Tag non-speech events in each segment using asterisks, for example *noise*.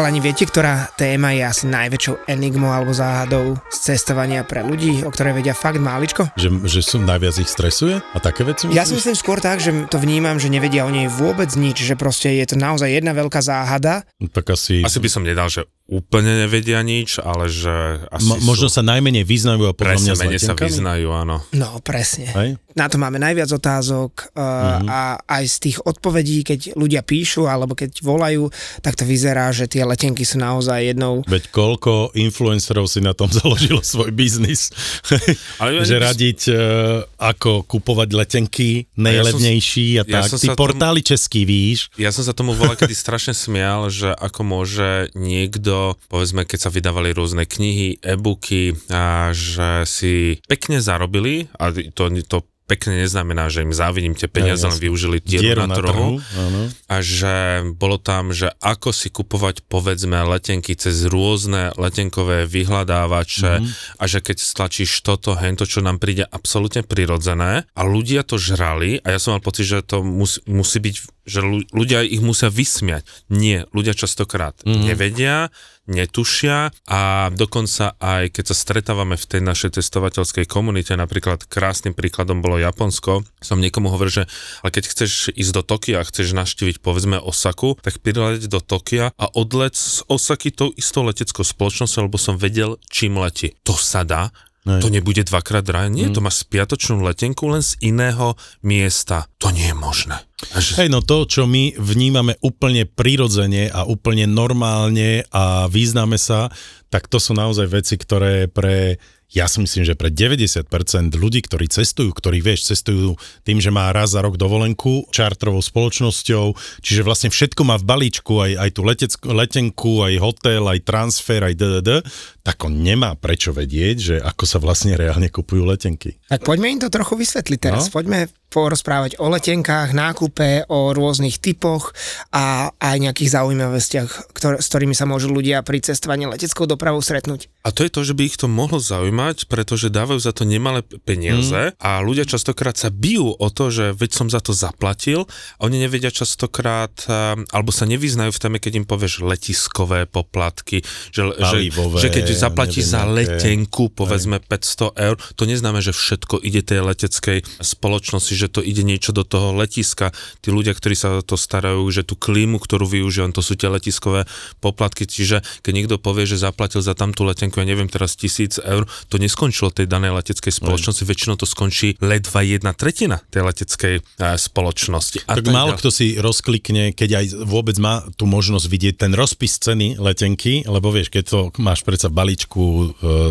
Chalani, viete, ktorá téma je asi najväčšou enigmou alebo záhadou z cestovania pre ľudí, o ktoré vedia fakt máličko? Že, že som najviac ich stresuje? A také veci Ja si myslím skôr tak, že to vnímam, že nevedia o nej vôbec nič, že proste je to naozaj jedna veľká záhada. Tak asi... Asi by som nedal, že úplne nevedia nič, ale že asi Mo- možno sú, sa najmenej vyznajú a podľa mňa presne s menej sa vyznajú, áno. No, presne. Hej? Na to máme najviac otázok uh, Mhm. a aj z tých odpovedí, keď ľudia píšu alebo keď volajú, tak to vyzerá, že tie letenky sú naozaj jednou Veď koľko influencerov si na tom *laughs* založilo svoj biznis. Ale ja *laughs* že radiť, e, ako kupovať letenky najlevnejší a, ja tak. som Tí sa tomu- portály český, víš? Ja som sa tomu volal kedy strašne smial, že ako môže niekto, povedzme, keď sa vydávali rôzne knihy, e-booky, a že si pekne zarobili, a to, to pekne neznamená, že im závidím tie peniaze, Ja, len využili dieru na, trhu. áno. a že bolo tam, že ako si kupovať povedzme letenky cez rôzne letenkové vyhľadávače Mhm. mm-hmm. a že keď stlačíš toto, hento, čo nám príde absolútne prirodzené a ľudia to žrali a ja som mal pocit, že to mus, musí byť, že ľu- ľudia ich musia vysmiať. Nie, ľudia častokrát Mhm. mm-hmm. nevedia, netušia a dokonca aj keď sa stretávame v tej našej testovateľskej komunite, napríklad krásnym príkladom bolo Japonsko, som niekomu hovoril, že ale keď chceš ísť do Tokia a chceš navštíviť povedzme Osaku, tak prileď do Tokia a odlet z Osaky tou istou leteckou spoločnosťou, lebo som vedel, čím letí. To sa dá, Hej. to nebude dvakrát drahé. Nie, to máš spiatočnú letenku len z iného miesta. To nie je možné. Že- Hej, no to, čo my vnímame úplne prirodzene a úplne normálne a význame sa, tak to sú naozaj veci, ktoré pre, ja si myslím, že pre 90% ľudí, ktorí cestujú, ktorí, vieš, cestujú tým, že má raz za rok dovolenku, čartrovou spoločnosťou, čiže vlastne všetko má v balíčku, aj, aj tú leteckú, letenku, aj hotel, aj transfer, aj ddd, tak on nemá prečo vedieť, že ako sa vlastne reálne kupujú letenky. Tak poďme im to trochu vysvetliť teraz. No. Poďme porozprávať o letenkách, nákupe, o rôznych typoch a aj nejakých zaujímavostiach, ktoré, s ktorými sa môžu ľudia pri cestovaní leteckou dopravou stretnúť. A to je to, že by ich to mohlo zaujímať, pretože dávajú za to nemalé peniaze mm. a ľudia častokrát sa bijú o to, že veď som za to zaplatil a oni nevedia častokrát, alebo sa nevyznajú v téme, keď im povieš letiskové poplatky, že, že, Palivové, že keď zaplatíš neviem za letenku, povedzme 500 eur, to neznamená, že všetko ide tej leteckej spoločnosti, že to ide niečo do toho letiska. Tí ľudia, ktorí sa to starajú, že tú klímu, ktorú využívam, to sú tie letiskové poplatky, čiže keď niekto povie, že zaplatil za tamtú letenku, ja neviem teraz tisíc eur, to neskončilo tej danej leteckej spoločnosti, väčšinou to skončí ledva jedna tretina tej leteckej e, spoločnosti. A tak tak málo kto si rozklikne, keď aj vôbec má tú možnosť vidieť ten rozpis ceny letenky, lebo vieš, keď to máš predsa v balíčku e,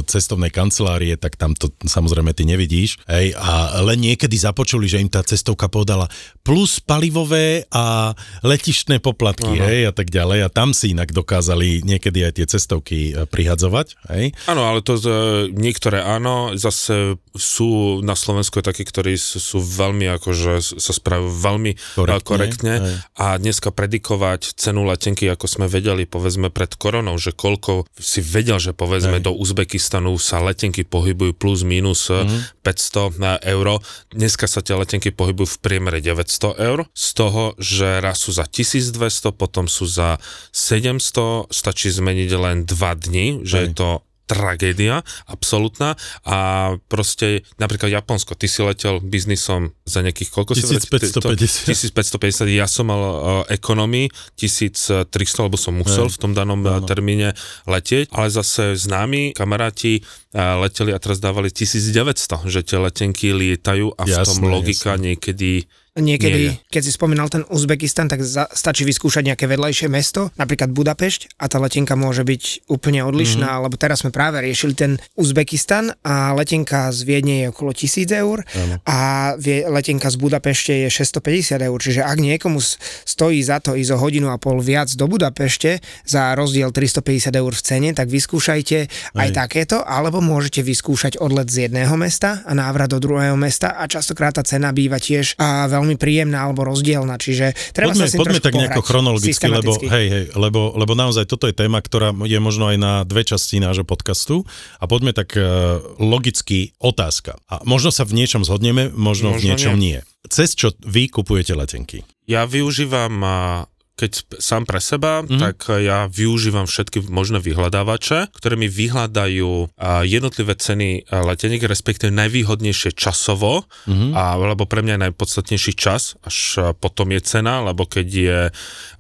cestovnej kancelárie, tak tam to samozrejme ty nevidíš. Hej, a len niekedy započuli, že im tá cestovka podala plus palivové a letištné poplatky, hej, a tak ďalej. A tam si inak dokázali niekedy aj tie cestovky e, prihadzovať. Áno, ale to e, niektoré áno, zase sú na Slovensku takí, ktorí sú, veľmi akože sa správajú veľmi Korektne, korektne, a dneska predikovať cenu letenky, ako sme vedeli povedzme pred koronou, že koľko si vedel, že povedzme Hej. do Uzbekistanu sa letenky pohybujú plus minus mm-hmm. 500 na euro. Dneska sa tie letenky pohybujú v priemere 900 eur, z toho, že raz sú za 1200, potom sú za 700, stačí zmeniť len 2 dni, že Hej. je to tragédia, absolútna a proste napríklad Japonsko, ty si letel biznisom za nejakých koľko si 1550. 1550, ja som mal uh, ekonomii 1300, lebo som musel v tom danom Áno. termíne letieť, ale zase známi kamaráti uh, leteli a teraz dávali 1900, že tie letenky lietajú a v tom logika jasné. niekedy Niekedy, Nie keď si spomínal ten Uzbekistan, tak za, stačí vyskúšať nejaké vedľajšie mesto, napríklad Budapešť a tá letenka môže byť úplne odlišná, Mhm. mm-hmm. lebo teraz sme práve riešili ten Uzbekistan a letenka z Viedne je okolo 1000 eur Áno. a vie, letenka z Budapešte je 650 eur, čiže ak niekomu stojí za to ísť o hodinu a pol viac do Budapešte za rozdiel 350 eur v cene, tak vyskúšajte aj Hej. takéto, alebo môžete vyskúšať odlet z jedného mesta a návrat do druhého mesta a častokrát tá cena býva tiež a veľmi príjemná alebo rozdielna, čiže treba Poďme, sa s poďme tak nejako chronologicky, lebo, hej, hej, lebo, lebo naozaj toto je téma, ktorá je možno aj na dve časti nášho podcastu a poďme tak uh, logicky otázka. A možno sa v niečom zhodneme, možno, v Možno niečom nie. Cez čo vy kupujete letenky? Ja využívam, a keď sám pre seba, mm-hmm. tak ja využívam všetky možné vyhľadávače, ktoré mi vyhľadajú jednotlivé ceny leteniek, respektíve najvýhodnejšie časovo, mm-hmm. a, lebo pre mňa je najpodstatnejší čas, až potom je cena, lebo keď je,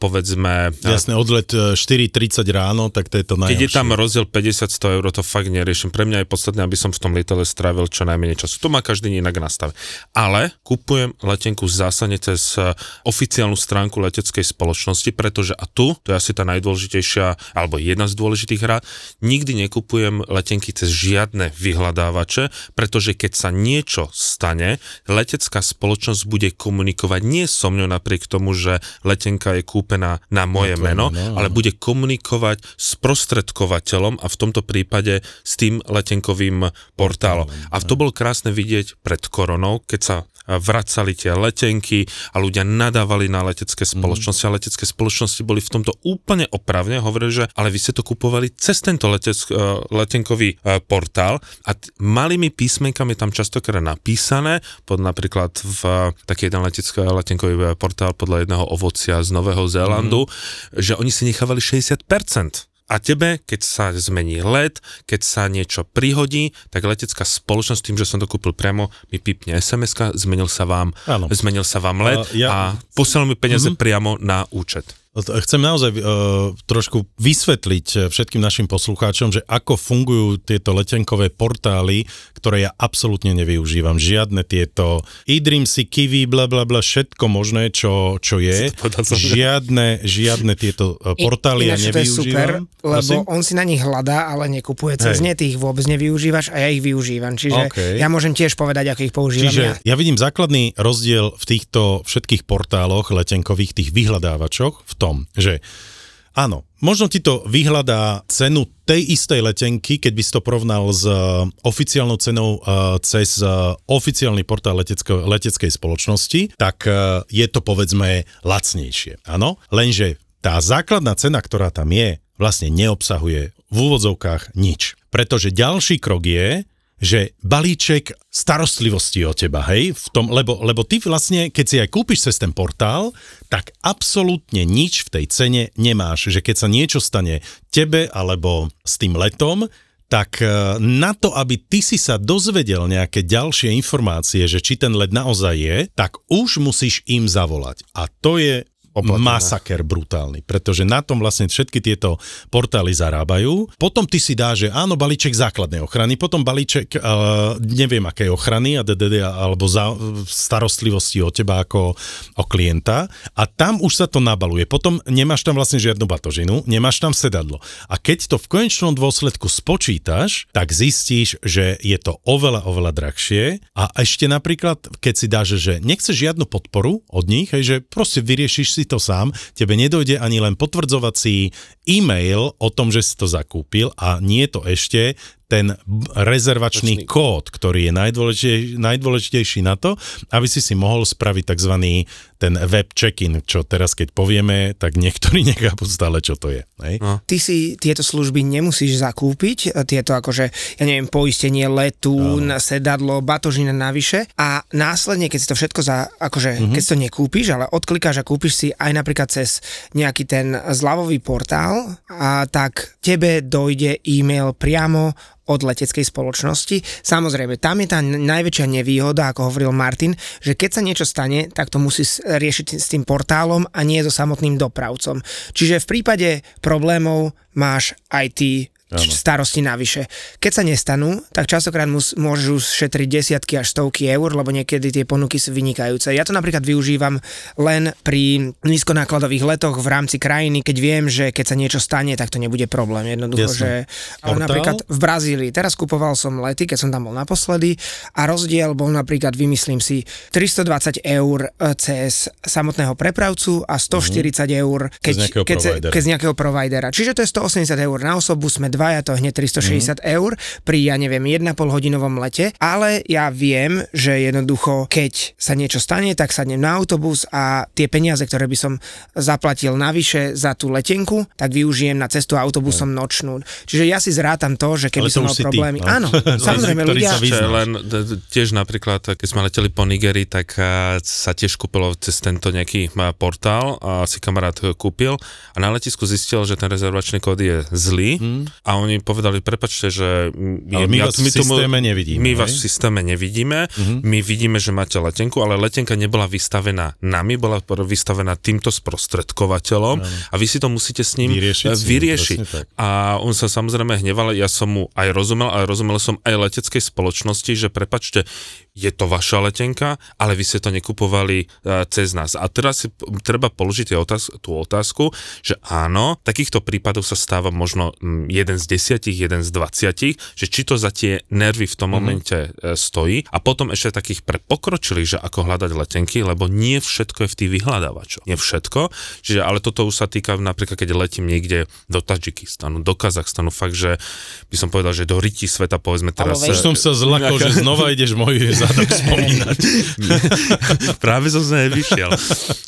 povedzme, a, Jasné, odlet e, 4.30 ráno, tak to je to keď najhoršie. je tam rozdiel 50-100 eur, to fakt neriešim. Pre mňa je podstatné, aby som v tom lietadle strávil čo najmenej času. To má každý inak nastavené. Ale kupujem letenku zásadne cez eh, oficiálnu stránku leteckej spoločnosti, pretože a tu, to je asi tá najdôležitejšia, alebo jedna z dôležitých rád, nikdy nekupujem letenky cez žiadne vyhľadávače, pretože keď sa niečo stane, letecká spoločnosť bude komunikovať nie so mňou napriek tomu, že letenka je kúpená na moje tvoje meno, meno, ale bude komunikovať s prostredkovateľom a v tomto prípade s tým letenkovým portálom. A to bolo krásne vidieť pred koronou, keď sa vracali tie letenky a ľudia nadávali na letecké spoločnosti a letecké spoločnosti boli v tomto úplne opravne, hovorili, že ale vy ste to kupovali cez tento letec, eh, letenkový eh, portál a t- malými písmenkami tam častokrát napísané, pod napríklad v eh, taký jeden letecký letenkový portál podľa jedného ovocia z Nového Zélandu, mm-hmm. že oni si nechávali 60%. A tebe, keď sa zmení let, keď sa niečo prihodí, tak letecká spoločnosť tým, že som to kúpil priamo, mi pipne sms zmenil sa vám, Áno. zmenil sa vám let A ja- a posielal mi peniaze priamo na účet. Chcem naozaj uh, trošku vysvetliť eh, všetkým našim poslucháčom, že ako fungujú tieto letenkové portály, ktoré ja absolútne nevyužívam. Žiadne tieto eDreamsy, Kiwi, bla bla bla, všetko možné, čo, čo je. Žiadne, žiadne tieto eh, portály ja Ináč to je super, nevyužívam. lebo Prosím? on si na nich hľadá, ale nekupuje cez Hej. ne, ty ich vôbec nevyužívaš a ja ich využívam. Čiže OK. ja môžem tiež povedať, ako ich používam Čiže ja. ja vidím základný rozdiel v týchto všetkých portáloch letenkových, tých vyhľadávačoch v tom, že áno, možno ti to vyhľadá cenu tej istej letenky, keď by si to porovnal s e, oficiálnou cenou e, cez e, oficiálny portál leteckej, leteckej spoločnosti, tak je to povedzme lacnejšie. Áno, lenže tá základná cena, ktorá tam je, vlastne neobsahuje v úvodzovkách nič. Pretože ďalší krok je, že balíček starostlivosti o teba, hej, v tom, lebo, lebo ty vlastne, keď si aj kúpiš cez ten portál, tak absolútne nič v tej cene nemáš, že keď sa niečo stane tebe alebo s tým letom, tak e, na to, aby ty si sa dozvedel nejaké ďalšie informácie, že či ten let naozaj je, tak už musíš im zavolať. A to je Oplatné. masaker brutálny, pretože na tom vlastne všetky tieto portály zarábajú. Potom ty si dá, že áno, balíček základnej ochrany, potom balíček uh, neviem akej ochrany a DDD alebo za, starostlivosti o teba ako o klienta a tam už sa to nabaluje. Potom nemáš tam vlastne žiadnu batožinu, nemáš tam sedadlo. A keď to v konečnom dôsledku spočítaš, tak zistíš, že je to oveľa, oveľa drahšie a ešte napríklad, keď si dáš, že nechceš žiadnu podporu od nich, hej, že proste vyriešiš si to sám, tebe nedojde ani len potvrdzovací e-mail o tom, že si to zakúpil a nie je to ešte ten rezervačný Ročný. kód, ktorý je najdôležitejší, najdôležitejší na to, aby si si mohol spraviť tzv. ten web check-in, čo teraz keď povieme, tak niektorí *laughs* nechápu stále, čo to je. Hej? No. Ty si tieto služby nemusíš zakúpiť, tieto akože, ja neviem, poistenie letu, na sedadlo, batožina navyše a následne, keď si to všetko za, akože, Mhm. mm-hmm. keď si to nekúpiš, ale odklikáš a kúpiš si aj napríklad cez nejaký ten zľavový portál, a tak tebe dojde e-mail priamo od leteckej spoločnosti. Samozrejme, tam je tá najväčšia nevýhoda, ako hovoril Martin, že keď sa niečo stane, tak to musí riešiť s tým portálom a nie so samotným dopravcom. Čiže v prípade problémov máš IT Áno. starosti navyše. Keď sa nestanú, tak častokrát mus, môžu šetriť desiatky až stovky eur, lebo niekedy tie ponuky sú vynikajúce. Ja to napríklad využívam len pri nízkonákladových letoch v rámci krajiny, keď viem, že keď sa niečo stane, tak to nebude problém. Jednoducho, Jasne. že ale napríklad v Brazílii, teraz kupoval som lety, keď som tam bol naposledy a rozdiel bol napríklad, vymyslím si, 320 eur e, cez samotného prepravcu a 140 mm. eur keď, keď, keď z nejakého providera. Čiže to je 180 eur na osobu, sme dvaja, to hneď 360 mm. eur pri, ja neviem, 1,5 hodinovom lete, ale ja viem, že jednoducho, keď sa niečo stane, tak sadnem na autobus a tie peniaze, ktoré by som zaplatil navyše za tú letenku, tak využijem na cestu autobusom mm. nočnú. Čiže ja si zrátam to, že keby som mal problémy. Ty, no? Áno, *laughs* samozrejme ľudia. Len tiež napríklad, keď sme leteli po Nigerii, tak sa tiež kúpilo cez tento nejaký portál a si kamarát kúpil a na letisku zistil, že ten rezervačný kód je zlý mm a oni povedali, prepačte, že my, my vás my v systéme tomu, nevidíme. My vás v systéme nevidíme, uh-huh. my vidíme, že máte letenku, ale letenka nebola vystavená nami, bola vystavená týmto sprostredkovateľom uh-huh. a vy si to musíte s ním vyriešiť. Eh, vyriešiť. A on sa samozrejme hneval, ja som mu aj rozumel, ale rozumel som aj leteckej spoločnosti, že prepačte, je to vaša letenka, ale vy ste to nekupovali uh, cez nás. A teraz si treba položiť tú otázku, že áno, takýchto prípadov sa stáva možno um, jeden z desiatich, jeden z dvaciatich, že či to za tie nervy v tom mm-hmm. momente uh, stojí. A potom ešte takých pre pokročilých, že ako hľadať letenky, lebo nie všetko je v tých vyhľadávačoch. Nie všetko. Čiže, ale toto už sa týka napríklad, keď letím niekde do Tadžikistanu, do Kazachstanu, fakt, že by som povedal, že do ryti sveta, povedzme teraz. Ale som sa zlakol, že znova ideš moju zadok spomínať. *laughs* Práve som sa nevyšiel.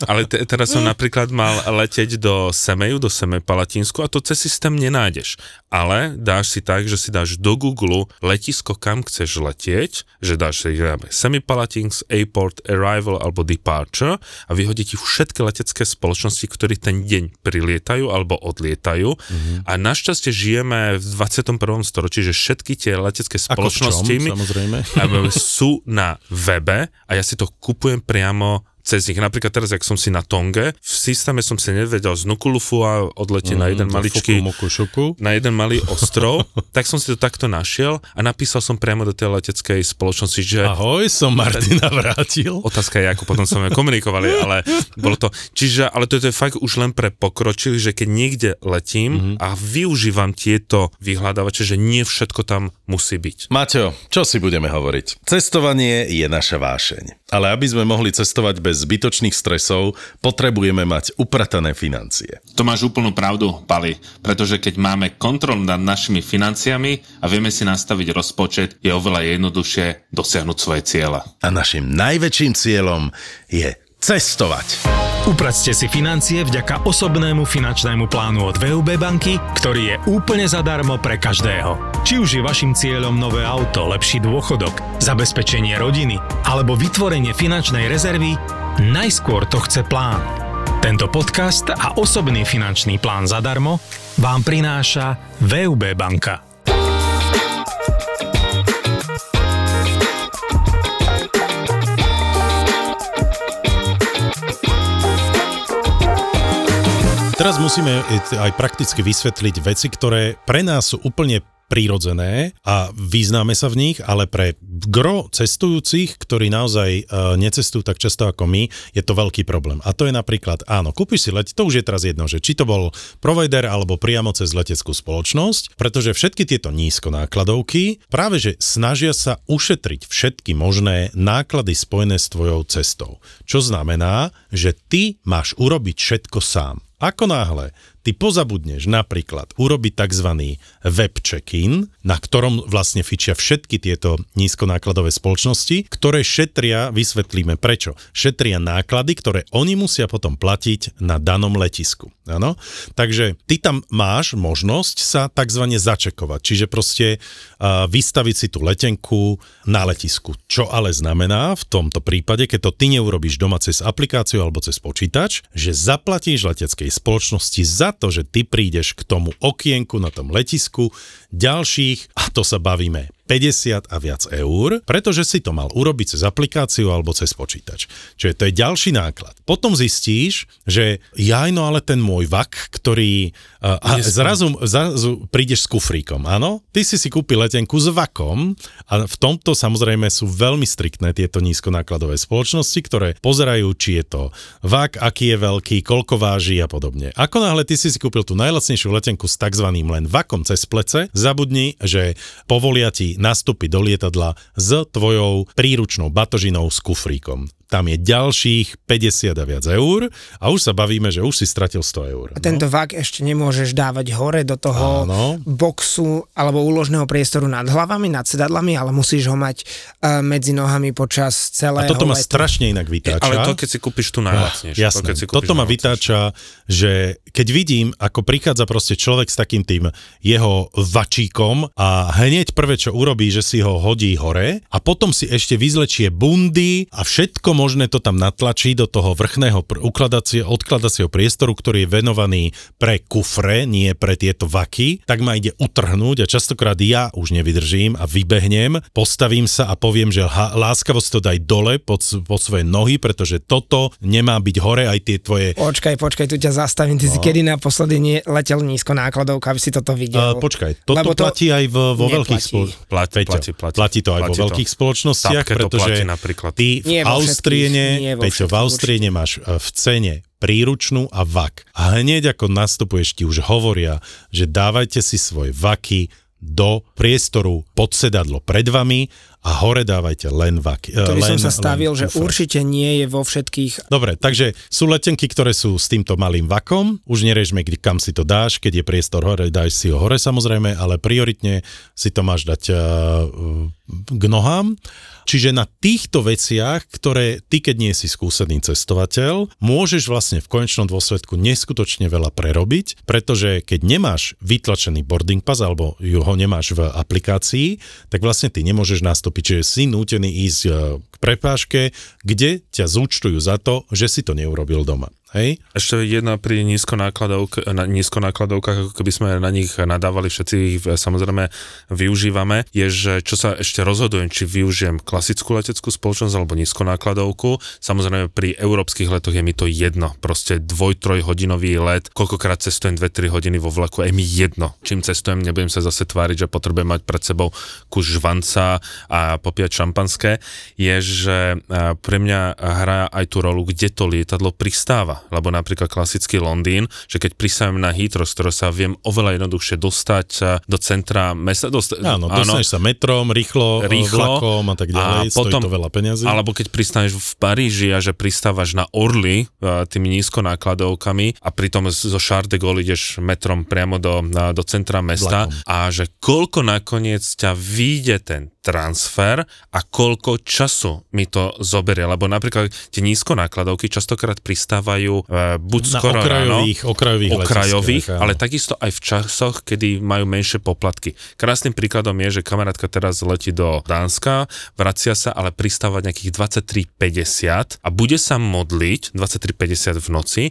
Ale te, teraz som napríklad mal leteť do Semeju, do Semej Palatinsku a to cez systém nenájdeš. Ale dáš si tak, že si dáš do Google letisko, kam chceš letieť, že dáš si Semi Palatins, Airport, Arrival alebo Departure a vyhodí ti všetky letecké spoločnosti, ktorí ten deň prilietajú alebo odlietajú. Mm-hmm. A našťastie žijeme v 21. storočí, že všetky tie letecké spoločnosti čom, samozrejme. *laughs* sú na webe a ja si to kupujem priamo cez nich. Napríklad teraz, jak som si na Tonge, v systéme som si nevedel z Nukulufu a odletieť mm, na jeden maličký, na jeden malý ostrov, *laughs* tak som si to takto našiel a napísal som priamo do tej leteckej spoločnosti, že... Ahoj, som Martina vrátil. Otázka je, ako potom sme komunikovali, ale bolo to... Čiže, ale to je fakt už len pre pokročili, že keď niekde letím mm-hmm. a využívam tieto vyhľadávače, že nie všetko tam musí byť. Maťo, čo si budeme hovoriť? Cestovanie je naša vášeň. Ale aby sme mohli cestovať bez zbytočných stresov, potrebujeme mať upratané financie. To máš úplnú pravdu, Pali, pretože keď máme kontrol nad našimi financiami a vieme si nastaviť rozpočet, je oveľa jednoduchšie dosiahnuť svoje cieľa. A našim najväčším cieľom je cestovať. Upracte si financie vďaka osobnému finančnému plánu od VUB banky, ktorý je úplne zadarmo pre každého. Či už je vašim cieľom nové auto, lepší dôchodok, zabezpečenie rodiny alebo vytvorenie finančnej rezervy, najskôr to chce plán. Tento podcast a osobný finančný plán zadarmo vám prináša VUB banka. Teraz musíme aj prakticky vysvetliť veci, ktoré pre nás sú úplne prírodzené a vyznáme sa v nich, ale pre gro cestujúcich, ktorí naozaj uh, necestujú tak často ako my, je to veľký problém. A to je napríklad, áno, kúpiš si let, to už je teraz jedno, že či to bol provider alebo priamo cez leteckú spoločnosť, pretože všetky tieto nízkonákladovky práve že snažia sa ušetriť všetky možné náklady spojené s tvojou cestou. Čo znamená, že ty máš urobiť všetko sám. Ako náhle ty pozabudneš napríklad urobiť tzv. web check-in, na ktorom vlastne fičia všetky tieto nízkonákladové spoločnosti, ktoré šetria, vysvetlíme prečo, šetria náklady, ktoré oni musia potom platiť na danom letisku. Ano? Takže ty tam máš možnosť sa tzv. začekovať, čiže proste uh, vystaviť si tú letenku na letisku. Čo ale znamená v tomto prípade, keď to ty neurobíš doma cez aplikáciu alebo cez počítač, že zaplatíš leteckej spoločnosti za za to, že ty prídeš k tomu okienku na tom letisku ďalších, a to sa bavíme, 50 a viac eur, pretože si to mal urobiť cez aplikáciu alebo cez počítač. Čiže to je ďalší náklad. Potom zistíš, že jaj, no ale ten môj vak, ktorý... A zrazu, zrazu prídeš s kufríkom, áno? Ty si si kúpil letenku s vakom a v tomto samozrejme sú veľmi striktné tieto nízkonákladové spoločnosti, ktoré pozerajú, či je to vak, aký je veľký, koľko váži a podobne. Ako náhle ty si si kúpil tú najlacnejšiu letenku s tzv. len vakom cez plece, zabudni, že povolia ti nastúpiť do lietadla s tvojou príručnou batožinou s kufríkom tam je ďalších 50 a viac eur a už sa bavíme, že už si stratil 100 eur. A tento no? vak ešte nemôžeš dávať hore do toho Áno. boxu alebo úložného priestoru nad hlavami, nad sedadlami, ale musíš ho mať uh, medzi nohami počas celého A toto ma letu. strašne inak vytáča. Ale to, keď si kúpiš tu najlacnejšie. Ah, jasné, to, keď si kúpiš toto ma vytáča, že keď vidím, ako prichádza proste človek s takým tým jeho vačíkom a hneď prvé, čo urobí, že si ho hodí hore a potom si ešte vyzlečie bundy a všetko možné to tam natlačí do toho vrchného pr- ukladacie, odkladacieho priestoru, ktorý je venovaný pre kufre, nie pre tieto vaky, tak ma ide utrhnúť a častokrát ja už nevydržím a vybehnem, postavím sa a poviem, že ha, láskavosť to daj dole pod, pod svoje nohy, pretože toto nemá byť hore aj tie tvoje... Počkaj, počkaj, tu ťa zastavím. Ty no. si kedy naposledy nie, letel nízko nákladovka, aby si toto videl? Uh, počkaj, toto Lebo to platí aj v, vo neplatí. veľkých spoločnostiach. Platí, platí, platí. platí to aj Platí vo to. veľkých spoločnostiach, Tapke to pretože platí napríklad. ty v Nie vo Austriene, nie Peťo, v Austriene máš e, v cene príručnú a vak. A hneď ako nastupuješ, ti už hovoria, že dávajte si svoje vaky do priestoru pod sedadlo pred vami a hore dávajte len vaky. To by len, som sa stavil, že kufre. určite nie je vo všetkých Dobre, takže sú letenky, ktoré sú s týmto malým vakom, už nerežme, kam si to dáš, keď je priestor hore, dáš si ho hore samozrejme, ale prioritne si to máš dať uh, k nohám. Čiže na týchto veciach, ktoré ty, keď nie si skúsený cestovateľ, môžeš vlastne v konečnom dôsledku neskutočne veľa prerobiť, pretože keď nemáš vytlačený boarding pass alebo ho nemáš v aplikácii, tak vlastne ty nemôžeš nastúpiť, čiže si nútený ísť eh, k prepážke, kde ťa zúčtujú za to, že si to neurobil doma. Hej? Ešte jedna pri nízkonákladovk, na nízkonákladovkách, ako keby sme na nich nadávali, všetci ich e, samozrejme využívame, je, že čo sa ešte rozhodujem, či využijem klasickú leteckú spoločnosť alebo nízkonákladovku. Samozrejme pri európskych letoch je mi to jedno. Proste dvoj, troj hodinový let, koľkokrát cestujem 2-3 hodiny vo vlaku, je mi jedno. Čím cestujem, nebudem sa zase tváriť, že potrebujem mať pred sebou kus žvanca a popíjať šampanské, je, že e, pre mňa hrá aj tú rolu, kde to lietadlo pristáva. Lebo napríklad klasický Londýn, že keď pristávam na Heathrow, z ktorého sa viem oveľa jednoduchšie dostať e, do centra mesta, dost, Áno, dostaneš sa metrom, rýchlo, Rýchlo. vlakom a tak ďalej, A potom- stojí to veľa peňazí. Alebo keď pristaneš v Paríži a že pristávaš na Orly uh, tými nízkonákladovkami a pritom zo Charles de Gaulle ideš metrom priamo do, do centra mesta Vlakom. a že koľko nakoniec ťa vyjde ten transfer a koľko času mi to zoberie, lebo napríklad tie nízkonákladovky častokrát pristávajú uh, buď na skoro ráno, okrajových, okrajových, okrajových, letiskách, áno. ale takisto aj v časoch, kedy majú menšie poplatky. Krásnym príkladom je, že kamarátka teraz letí do Dánska, vracia sa, ale pristáva nejakých 23.50 a bude sa modliť 23.50 v noci,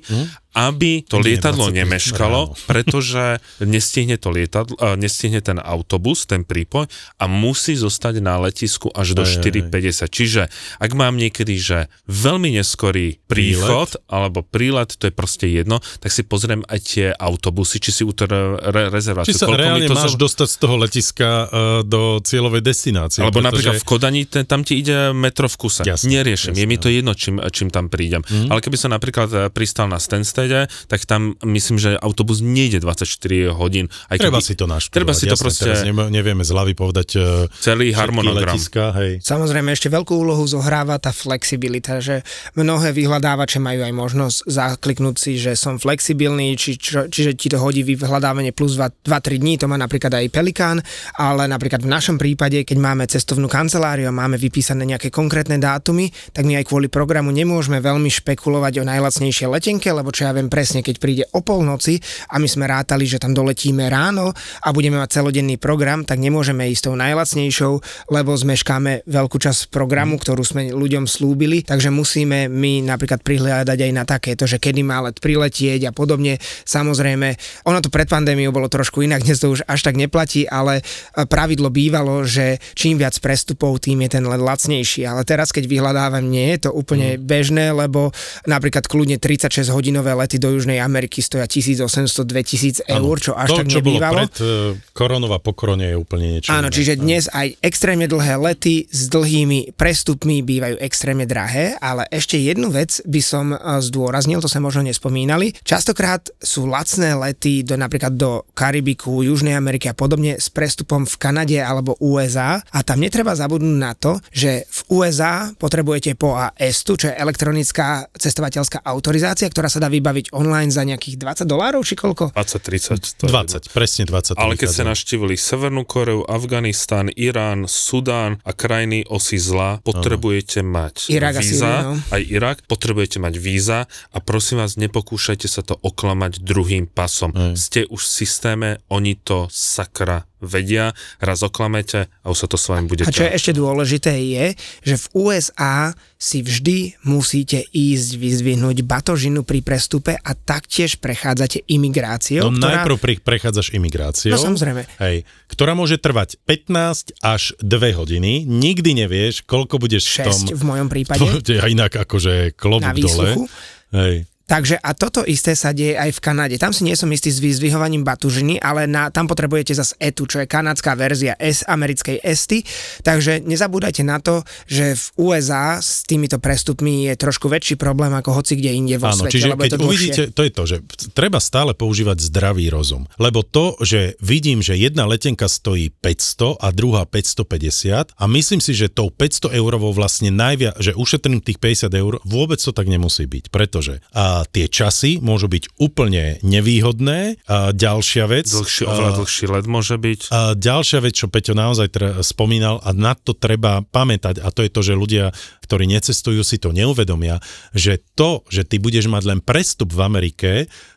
aby to lietadlo 20 nemeškalo, *laughs* pretože nestihne to lietadlo, uh, nestihne ten autobus, ten prípoj a musí zostať na letisku až do Aj, aj, aj. 4.50. Čiže ak mám niekedy, že veľmi neskorý príchod alebo prílet, to je proste jedno, tak si pozriem aj tie autobusy, či si u re, re, rezerváciu. Či sa koľko reálne to máš zo- dostať z toho letiska uh, do cieľovej destinácie. Alebo pretože- napríklad v Kodani, ten, tam ti ide metro v kuse. Jasné, Neriešim, je jasné, mi to jedno, čím, čím tam prídem. Mm. Ale keby som napríklad e, pristal na Stanstede, tak tam myslím, že autobus nejde 24 hodín. Aj Treba keby- si to naštudovať. Treba si to jasné, proste... Teraz nevieme, z hlavy povedať uh, Celý harmonogram. letiska, hej. Samozrejme, ešte veľkú úlohu zohráva tá flexibilita, že mnohé vyhľadávače majú aj možnosť zakliknúť si, že som flexibilný, či, čo, čiže ti to hodí vyhľadávanie plus 2-3 dní, to má napríklad aj Pelikán, ale napríklad v našom prípade, keď máme cestovnú kanceláriu a máme vypísané nejaké konkrétne dátumy, tak my aj kvôli programu nemôžeme veľmi špekulovať o najlacnejšej letenke, lebo čo ja ja viem presne, keď príde o polnoci a my sme rátali, že tam doletíme ráno a budeme mať celodenný program, tak nemôžeme ísť tou najlacnejšou, lebo zmeškáme veľkú časť programu, ktorú sme ľuďom slúbili, takže musíme my napríklad prihľadať aj na takéto, že kedy má let priletieť a podobne. Samozrejme, ono to pred pandémiou bolo trošku inak, dnes to už až tak neplatí, ale e, pravidlo bývalo, že čím viac prestupov, tým je ten let lacnejší. Ale teraz, keď vyhľadávam, nie je to úplne mm. bežné, lebo napríklad kľudne 36 hodinové lety do Južnej Ameriky stoja 1800-2000 eur, čo až to, tak čo nebývalo. bolo pred uh, koronou a po korone je úplne niečo Áno, iné. čiže dnes aj extrémne dlhé lety s dlhými prestupmi bývajú extrémne drahé, ale ešte jednu vec by som e, zdôraznil, to sa možno nespomínali. Častokrát sú lacné lety do, napríklad do Karibiku, Južnej Ameriky a podobne s prestupom v Kanade alebo USA a tam netreba zabudnúť na to, že v USA potrebujete POA ESTU, čo je elektronická cestovateľská autorizácia, ktorá sa dá vybaviť online za nejakých 20 dolárov či koľko? 20-30. to je 20, presne 20. Ale keď ste naštívili Severnú Koreu, Afganistan, Irán, Sudán a krajiny osy zla, potrebujete mať Irak a víza, Sýriu, no. aj Irak, potrebujete mať víza a prosím vás, nepokúšajte sa to oklamať druhým pasom. Ste už v systéme, oni to sakra vedia, raz oklamete a už sa to s vami bude A čo je ešte dôležité je, že v USA si vždy musíte ísť vyzvihnúť batožinu pri prestupe a taktiež prechádzate imigráciou, No ktorá... najprv prechádzaš imigráciou. No, samozrejme. Hej, ktorá môže trvať 15 až 2 hodiny. Nikdy nevieš, koľko budeš v tom... 6 v mojom prípade. To je inak akože klobúk dole. Hej. Takže a toto isté sa deje aj v Kanade. Tam si nie som istý s vyzdvihovaním batužiny, ale na, tam potrebujete zase ETU, čo je kanadská verzia S americkej ST. Takže nezabúdajte na to, že v USA s týmito prestupmi je trošku väčší problém ako hoci kde inde vo Áno, svete, čiže lebo je keď to dlhšie. uvidíte, to je to, že treba stále používať zdravý rozum. Lebo to, že vidím, že jedna letenka stojí 500 a druhá 550 a myslím si, že tou 500 eurovou vlastne najviac, že ušetrím tých 50 eur, vôbec to tak nemusí byť, pretože a tie časy môžu byť úplne nevýhodné. A ďalšia vec... Dlhší, oveľa dlhší let môže byť. a ďalšia vec, čo Peťo naozaj tre- spomínal a na to treba pamätať a to je to, že ľudia, ktorí necestujú, si to neuvedomia, že to, že ty budeš mať len prestup v Amerike,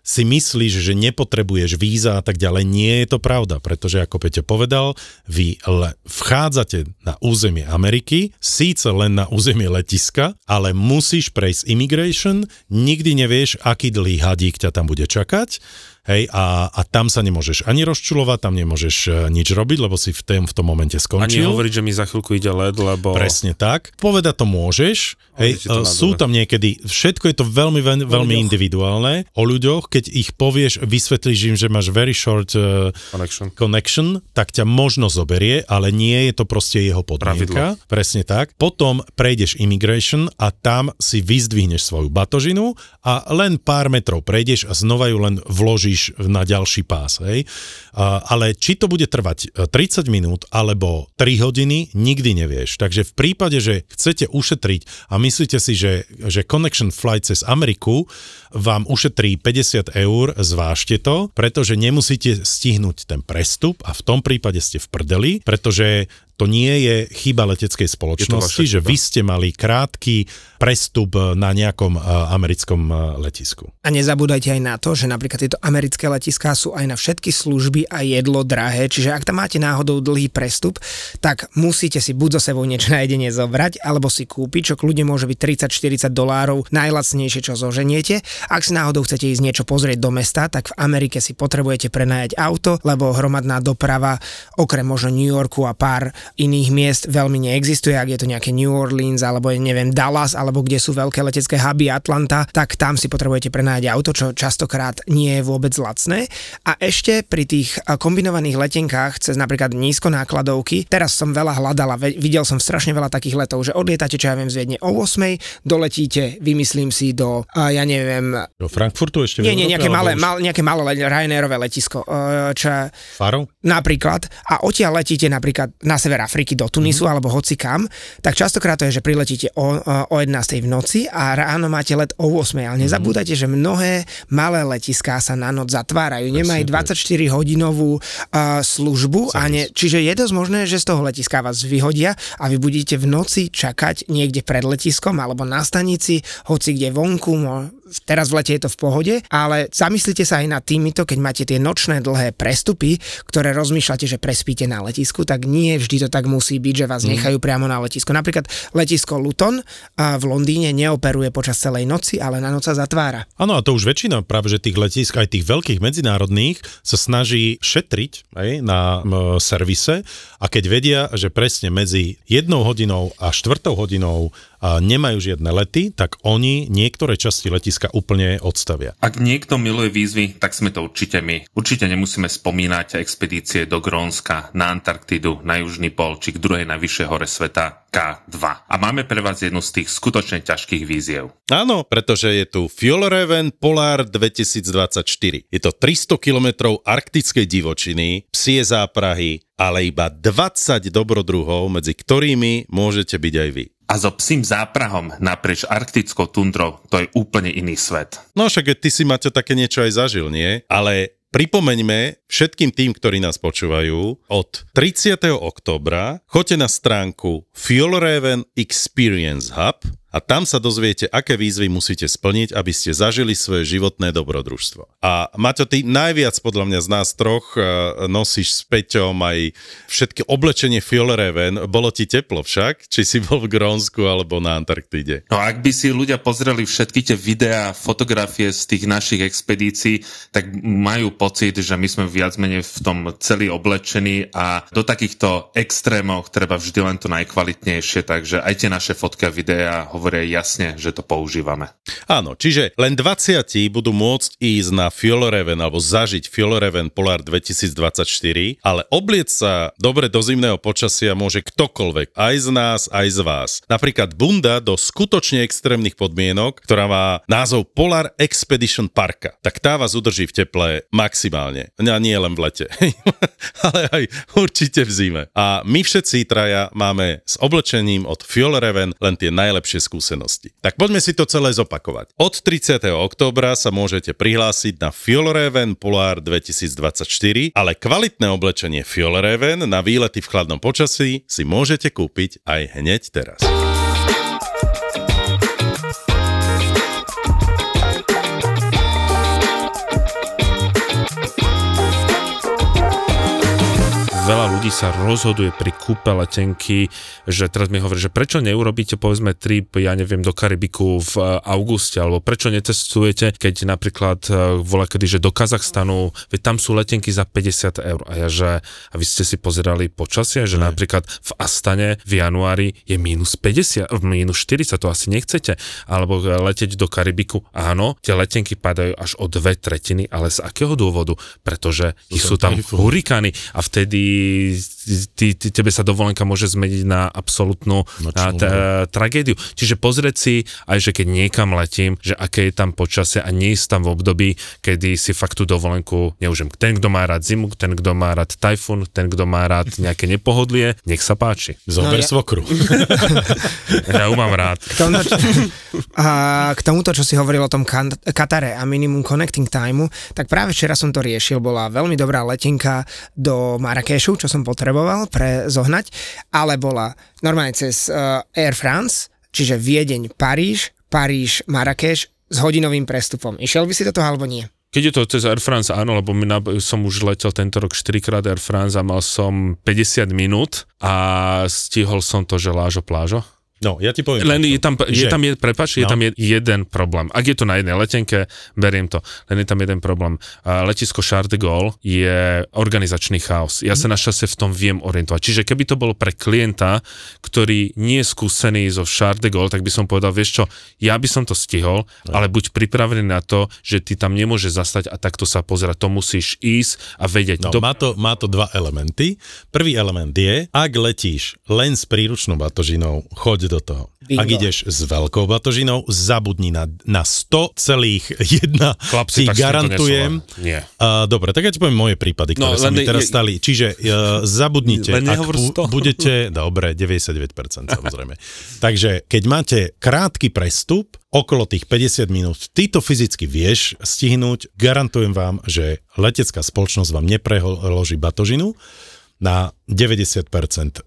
si myslíš, že nepotrebuješ víza a tak ďalej. Nie je to pravda, pretože ako Peťo povedal, vy le- vchádzate na územie Ameriky, síce len na územie letiska, ale musíš prejsť immigration, nikdy nevieš, aký dlhý hadík ťa tam bude čakať Hej, a, a tam sa nemôžeš ani rozčulovať, tam nemôžeš e, nič robiť, lebo si v, tém, v tom momente Ani skončil. hovoriť, že mi za chvíľku ide led, lebo... Presne tak. Povedať to môžeš. Hej, to e, sú tam niekedy, všetko je to veľmi, veľmi, veľmi individuálne. O ľuďoch, keď ich povieš, vysvetlíš im, že máš very short uh, Connection. connection, tak ťa možno zoberie, ale nie je to proste jeho podmienka. Presne tak. Potom prejdeš immigration a tam si vyzdvihneš svoju batožinu a len pár metrov prejdeš a znova ju len vložíš na ďalší pás. Hej? Ale či to bude trvať e, 30 minút alebo 3 hodiny, nikdy nevieš. Takže v prípade, že chcete ušetriť a myslíte si, že, že connection flight cez Ameriku vám ušetrí 50 eur, zvážte to, pretože nemusíte stihnúť ten prestup a v tom prípade ste v prdeli, pretože to nie je chyba leteckej spoločnosti, že vy ste mali krátky prestup na nejakom uh, americkom uh, letisku. A nezabúdajte aj na to, že napríklad tieto americké letiská sú aj na všetky služby a jedlo drahé, čiže ak tam máte náhodou dlhý prestup, tak musíte si buď zo sebou niečo na jedenie zobrať, alebo si kúpiť, čo kľudne môže byť 30-40 dolárov, najlacnejšie, čo zoženiete. Ak si náhodou chcete ísť niečo pozrieť do mesta, tak v Amerike si potrebujete prenajať auto, lebo hromadná doprava, okrem možno New Yorku a pár iných miest veľmi neexistuje, ak je to nejaké New Orleans alebo neviem Dallas, alebo kde sú veľké letecké huby Atlanta, tak tam si potrebujete prenajať auto, čo častokrát nie je vôbec lacné. A ešte pri tých a, kombinovaných letenkách cez napríklad nízkonákladovky, teraz som veľa hľadala, videl som strašne veľa takých letov, že odlietate, čo ja viem, z Viedne o 8, doletíte, vymyslím si do, a, ja neviem, Do Frankfurtu ešte nie, nie, nejaké malé, mal, nejaké malé Ryanairové letisko, e, čo Faro? napríklad, a odtiaľ letíte napríklad na sever Afriky do Tunisu mm-hmm. alebo hoci kam, tak častokrát to je, že priletíte o, o 11. v noci a ráno máte let o 8. Ale nezabúdajte, že mnohé malé letiská sa na noc zatvárajú. Nemajú 24 hodinovú uh, službu, a ne, čiže je dosť možné, že z toho letiska vás vyhodia a vy budete v noci čakať niekde pred letiskom alebo na stanici, hoci kde vonku, teraz v lete je to v pohode, ale zamyslite sa aj nad týmito, keď máte tie nočné dlhé prestupy, ktoré rozmýšľate, že prespíte na letisku, tak nie vždy to tak musí byť, že vás nechajú priamo na letisku. Napríklad letisko Luton v Londýne neoperuje počas celej noci, ale na noc sa zatvára. Áno, a to už väčšina práve že tých letisk, aj tých veľkých medzinárodných, sa snaží šetriť aj, na m, servise a keď vedia, že presne medzi jednou hodinou a štvrtou hodinou nemajú žiadne lety, tak oni niektoré časti letiska úplne odstavia. Ak niekto miluje výzvy, tak sme to určite my. Určite nemusíme spomínať expedície do Grónska, na Antarktidu, na Južný pol či k druhej najvyššej hore sveta K2. A máme pre vás jednu z tých skutočne ťažkých víziev. Áno, pretože je tu Fjolreven Polar 2024. Je to 300 km arktickej divočiny, psie záprahy, ale iba 20 dobrodruhov, medzi ktorými môžete byť aj vy. A so psím záprahom naprieč arktickou tundrou to je úplne iný svet. No však ty si, Maťo, také niečo aj zažil, nie? Ale pripomeňme všetkým tým, ktorí nás počúvajú, od 30. oktobra choďte na stránku Fjolreven Experience Hub a tam sa dozviete, aké výzvy musíte splniť, aby ste zažili svoje životné dobrodružstvo. A Maťo, ty najviac podľa mňa z nás troch eh, nosíš s Peťom aj všetky oblečenie Fjolreven. Bolo ti teplo však? Či si bol v Grónsku alebo na Antarktíde? No ak by si ľudia pozreli všetky tie videá, fotografie z tých našich expedícií, tak majú pocit, že my sme viac menej v tom celý oblečení a do takýchto extrémov treba vždy len to najkvalitnejšie, takže aj tie naše fotky a videá hovoria jasne, že to používame. Áno, čiže len 20 budú môcť ísť na Fjolreven alebo zažiť Fjolreven Polar 2024, ale obliec sa dobre do zimného počasia môže ktokoľvek, aj z nás, aj z vás. Napríklad bunda do skutočne extrémnych podmienok, ktorá má názov Polar Expedition Parka. Tak tá vás udrží v teple maximálne. A nie len v lete, *laughs* ale aj určite v zime. A my všetci traja máme s oblečením od Fjolreven len tie najlepšie skúsenosti. Tak poďme si to celé zopakovať. Od 30. októbra sa môžete prihlásiť na Fjolreven Polar 2024, ale kvalitné oblečenie Fjolreven na výlety v chladnom počasí si môžete kúpiť aj hneď teraz. Ľudí sa rozhoduje pri kúpe letenky, že teraz mi hovorí, že prečo neurobíte povedzme trip, ja neviem, do Karibiku v eh, auguste, alebo prečo netestujete, keď napríklad eh, volá kedy, že do Kazachstanu, veď tam sú letenky za 50 eur. A ja, že, a vy ste si pozerali počasie, že napríklad v Astane v januári je minus 50, minus 40, to asi nechcete. Alebo leteť do Karibiku, áno, tie letenky padajú až o dve tretiny, ale z akého dôvodu? Pretože sú tam hurikány a vtedy these ty, ty, tebe sa dovolenka môže zmeniť na absolútnu a, t- tragédiu. Čiže pozrieť si aj, že keď niekam letím, že aké je tam počasie a nie je tam v období, kedy si fakt tú dovolenku neužijem. Ten, kto má rád zimu, ten, kto má rád tajfun, ten, kto má rád *laughs* nejaké nepohodlie, nech sa páči. Zober no, ja... svokru. *laughs* ja ju mám rád. K tomuto, a k tomuto, čo si hovoril o tom Katare a minimum connecting timeu, tak práve včera som to riešil, bola veľmi dobrá letenka do Marrakešu, čo som potreboval pre zohnať, ale bola normálne cez uh, Air France, čiže Viedeň, Paríž, Paríž, Marrakeš s hodinovým prestupom. Išiel by si do toho alebo nie? Keď je to cez Air France, áno, lebo my na, som už letel tento rok 4 krát Air France a mal som 50 minút a stihol som to, že lážo plážo. No, ja ti poviem. Len je tam, je tam je, prepáč, no. je tam je jeden problém. Ak je to na jednej letenke, beriem to. Len je tam jeden problém. Letisko Charles de Gaulle je organizačný chaos. Ja sa našťastie v tom viem orientovať. Čiže keby to bolo pre klienta, ktorý nie je skúsený zo Charles de Gaulle, tak by som povedal, vieš čo, ja by som to stihol, no. ale buď pripravený na to, že ty tam nemôže zastať a takto sa pozerať. To musíš ísť a vedieť. No, to... Má, to, má to dva elementy. Prvý element je, ak letíš len s príručnou batožinou, choď do toho. Bingo. Ak ideš s veľkou batožinou, zabudni na, na 100 celých jedna. Chlapci, ti garantujem. Nie. Uh, dobre, tak ja ti poviem moje prípady, ktoré no, sa mi teraz je, stali. Čiže uh, zabudnite, len ak bu- budete, dobre, 99% samozrejme. *laughs* Takže keď máte krátky prestup, okolo tých 50 minút, ty to fyzicky vieš stihnúť, garantujem vám, že letecká spoločnosť vám nepreloží batožinu na 90%.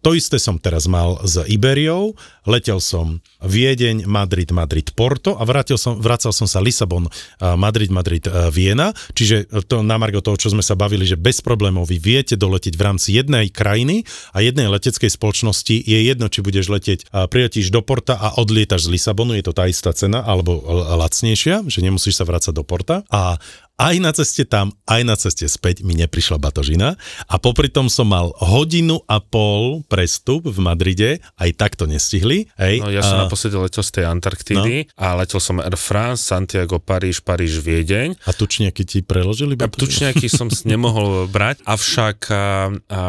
To isté som teraz mal s Iberiou, letel som Viedeň, Madrid, Madrid, Porto a vrátil som, vracal som sa Lisabon, Madrid, Madrid, Viena, čiže to na margo toho, čo sme sa bavili, že bez problémov vy viete doletiť v rámci jednej krajiny a jednej leteckej spoločnosti je jedno, či budeš letieť, priletíš do Porta a odlietaš z Lisabonu, je to tá istá cena, alebo lacnejšia, že nemusíš sa vrácať do Porta. A aj na ceste tam, aj na ceste späť mi neprišla batožina a popri tom som mal hodinu a pol prestup v Madride, aj tak to nestihli. Hej. No, ja som a... naposledy letel z tej Antarktídy no. a letel som Air France, Santiago, Paríž, Paríž, Viedeň. A tučniaky ti preložili batožinu? Tučniaky som nemohol brať, avšak a, a,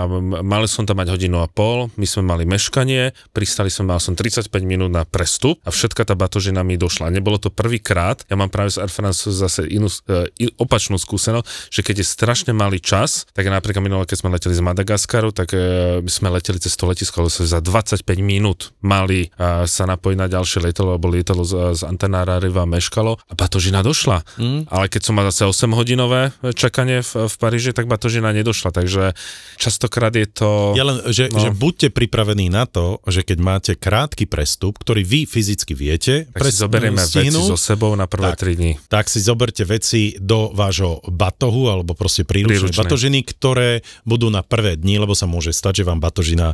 mali som tam mať hodinu a pol, my sme mali meškanie, pristali som, mal som 35 minút na prestup a všetka tá batožina mi došla. Nebolo to prvýkrát, ja mám práve z Air France zase inú, e, opačnú skúsenosť, že keď je strašne malý čas, tak napríklad minulé, keď sme leteli z Madagaskaru, tak e, sme leteli cez to letisko, ale za 25 minút mali e, sa napojiť na ďalšie lietadlo, alebo lietadlo z, z Antanára-Riva meškalo a batožina došla. Mm. Ale keď som mal zase 8 hodinové čakanie v, v Paríži, tak batožina nedošla, takže častokrát je to... Ja len, že, no. že buďte pripravení na to, že keď máte krátky prestup, ktorý vy fyzicky viete, tak si zoberieme veci so sebou na prvé tak, 3 dní. Tak si zoberte veci do vášho batohu alebo proste príručnej batožiny, ktoré budú na prvé dni, lebo sa môže stať, že vám batožina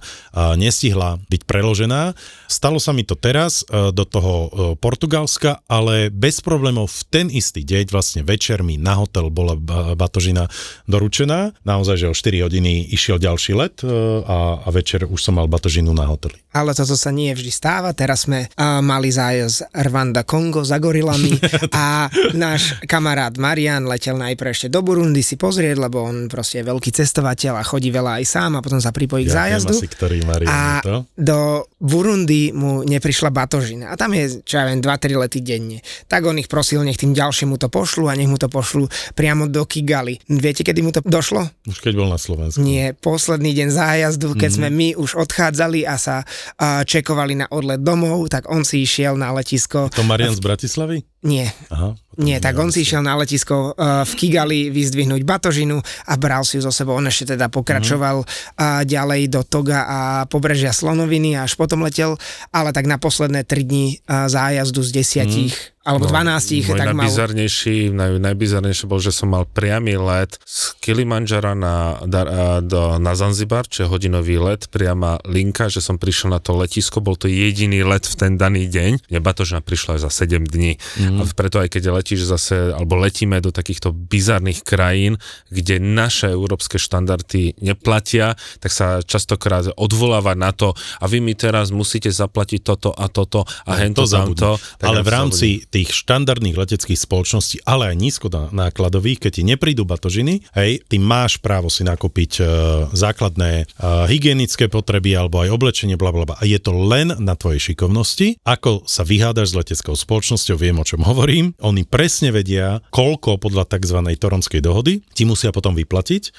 nestihla byť preložená. Stalo sa mi to teraz do toho Portugalska, ale bez problémov v ten istý deň, vlastne večer mi na hotel bola batožina doručená. Naozaj, že o 4 hodiny išiel ďalší let a, a večer už som mal batožinu na hoteli. Ale toto sa nie vždy stáva. Teraz sme mali zájazd Rwanda Kongo za gorilami *laughs* a náš kamarát Marian Jan letel najprv ešte do Burundi si pozrieť, lebo on proste je veľký cestovateľ a chodí veľa aj sám a potom sa pripojí k zájazdu. Asi, ktorý a to. do Burundi mu neprišla batožina. A tam je, čo ja viem, 2-3 lety denne. Tak on ich prosil, nech tým ďalším mu to pošlu a nech mu to pošlu priamo do Kigali. Viete, kedy mu to došlo? Už keď bol na Slovensku. Nie, posledný deň zájazdu, keď mm-hmm. sme my už odchádzali a sa uh, čekovali na odlet domov, tak on si išiel na letisko. To Marian z Bratislavy? Nie. Aha. Nie, tak on si išiel na letisko uh, v Kigali vyzdvihnúť batožinu a bral si ju zo sebou. On ešte teda pokračoval uh, ďalej do Toga a pobrežia Slonoviny a až potom letel, ale tak na posledné 3 dní uh, zájazdu z desiatich mm alebo no, 12 môj tak mal... najbizarnejší, naj, najbizarnejšie bol, že som mal priamy let z Kilimanjara na, da, do, na Zanzibar, čo je hodinový let, priama linka, že som prišiel na to letisko, bol to jediný let v ten daný deň. Mne batožna prišla za 7 dní. Mm. A preto aj keď letíš zase, alebo letíme do takýchto bizarných krajín, kde naše európske štandardy neplatia, tak sa častokrát odvoláva na to a vy mi teraz musíte zaplatiť toto a toto a no, hento to tamto. Ale v rámci tých štandardných leteckých spoločností, ale aj nízko nákladových, keď ti neprídu batožiny, hej, ty máš právo si nakúpiť uh, základné uh, hygienické potreby alebo aj oblečenie, bla, bla. A je to len na tvojej šikovnosti. Ako sa vyhádaš s leteckou spoločnosťou, viem o čom hovorím. Oni presne vedia, koľko podľa tzv. toronskej dohody ti musia potom vyplatiť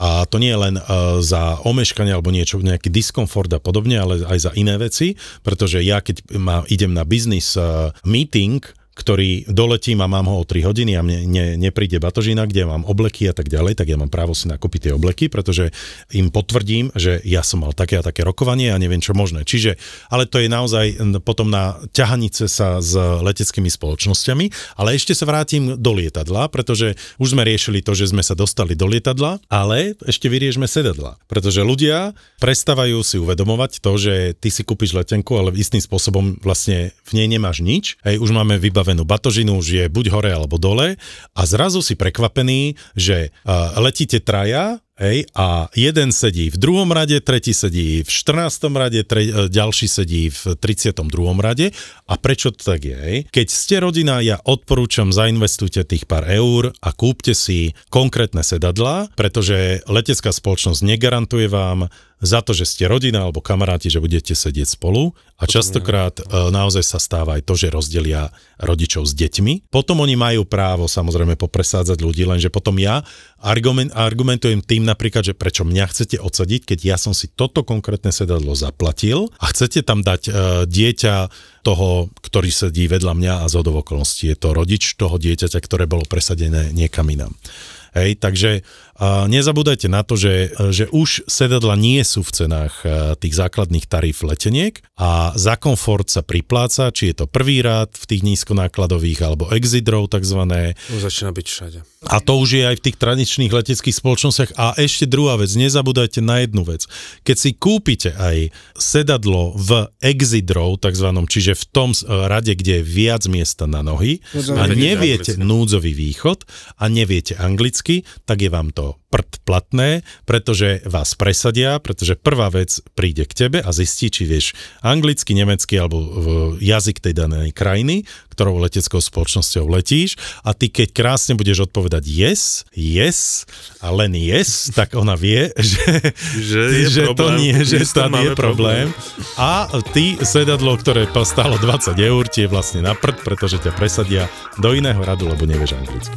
a to nie je len uh, za omeškanie alebo niečo, nejaký diskomfort a podobne, ale aj za iné veci, pretože ja keď ma, idem na business uh, meeting, ktorý doletím a mám ho o 3 hodiny a mne ne, nepríde batožina, kde mám obleky a tak ďalej, tak ja mám právo si nakúpiť tie obleky, pretože im potvrdím, že ja som mal také a také rokovanie a neviem čo možné. Čiže, ale to je naozaj potom na ťahanice sa s leteckými spoločnosťami, ale ešte sa vrátim do lietadla, pretože už sme riešili to, že sme sa dostali do lietadla, ale ešte vyriešme sedadla, pretože ľudia prestávajú si uvedomovať to, že ty si kúpiš letenku, ale istým spôsobom vlastne v nej nemáš nič. Hej, už máme vybavené pripravenú batožinu, už je buď hore alebo dole a zrazu si prekvapený, že letíte traja, Hej, a jeden sedí v druhom rade, tretí sedí v 14. rade, tre, e, ďalší sedí v 32. rade. A prečo to tak je? Hej? Keď ste rodina, ja odporúčam, zainvestujte tých pár eur a kúpte si konkrétne sedadla, pretože letecká spoločnosť negarantuje vám za to, že ste rodina alebo kamaráti, že budete sedieť spolu a častokrát e, naozaj sa stáva aj to, že rozdelia rodičov s deťmi. Potom oni majú právo samozrejme popresádzať ľudí, lenže potom ja argument, argumentujem tým napríklad, že prečo mňa chcete odsadiť, keď ja som si toto konkrétne sedadlo zaplatil a chcete tam dať uh, dieťa toho, ktorý sedí vedľa mňa a z okolností je to rodič toho dieťaťa, ktoré bolo presadené niekam inám. Hej, takže nezabúdajte na to, že, že už sedadla nie sú v cenách uh, tých základných tarif leteniek a za komfort sa pripláca, či je to prvý rád v tých nízkonákladových alebo exit row takzvané. Už začína byť všade. A to už je aj v tých tradičných leteckých spoločnostiach. A ešte druhá vec, nezabúdajte na jednu vec. Keď si kúpite aj sedadlo v exit row, takzvanom, čiže v tom eh, rade, kde je viac miesta na nohy a neviete núdzový východ a neviete anglicky, tak je vám to prd platné, pretože vás presadia, pretože prvá vec príde k tebe a zistí, či vieš anglicky, nemecky alebo jazyk tej danej krajiny, ktorou leteckou spoločnosťou letíš a ty keď krásne budeš odpovedať yes, yes a len yes, tak ona vie, *laughs* že, Že je že to problém. nie, že tam je problém. A ty sedadlo, ktoré stálo 20 eur, ti je vlastne na prd, pretože ťa presadia do iného radu, lebo nevieš anglicky.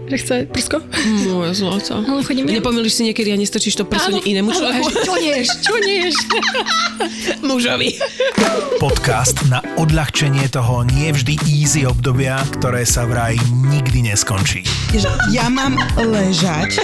že chce prsko. Moje zlato. Ale chodím mňam. Nepomýliš si niekedy a nestrčíš to prso inému človeku? Čo nieš, čo nieš? *laughs* Mužovi. Podcast na odľahčenie toho nie vždy easy obdobia, ktoré sa vraj nikdy neskončí. ja mám ležať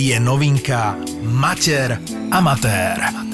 je novinka Mater Amatér.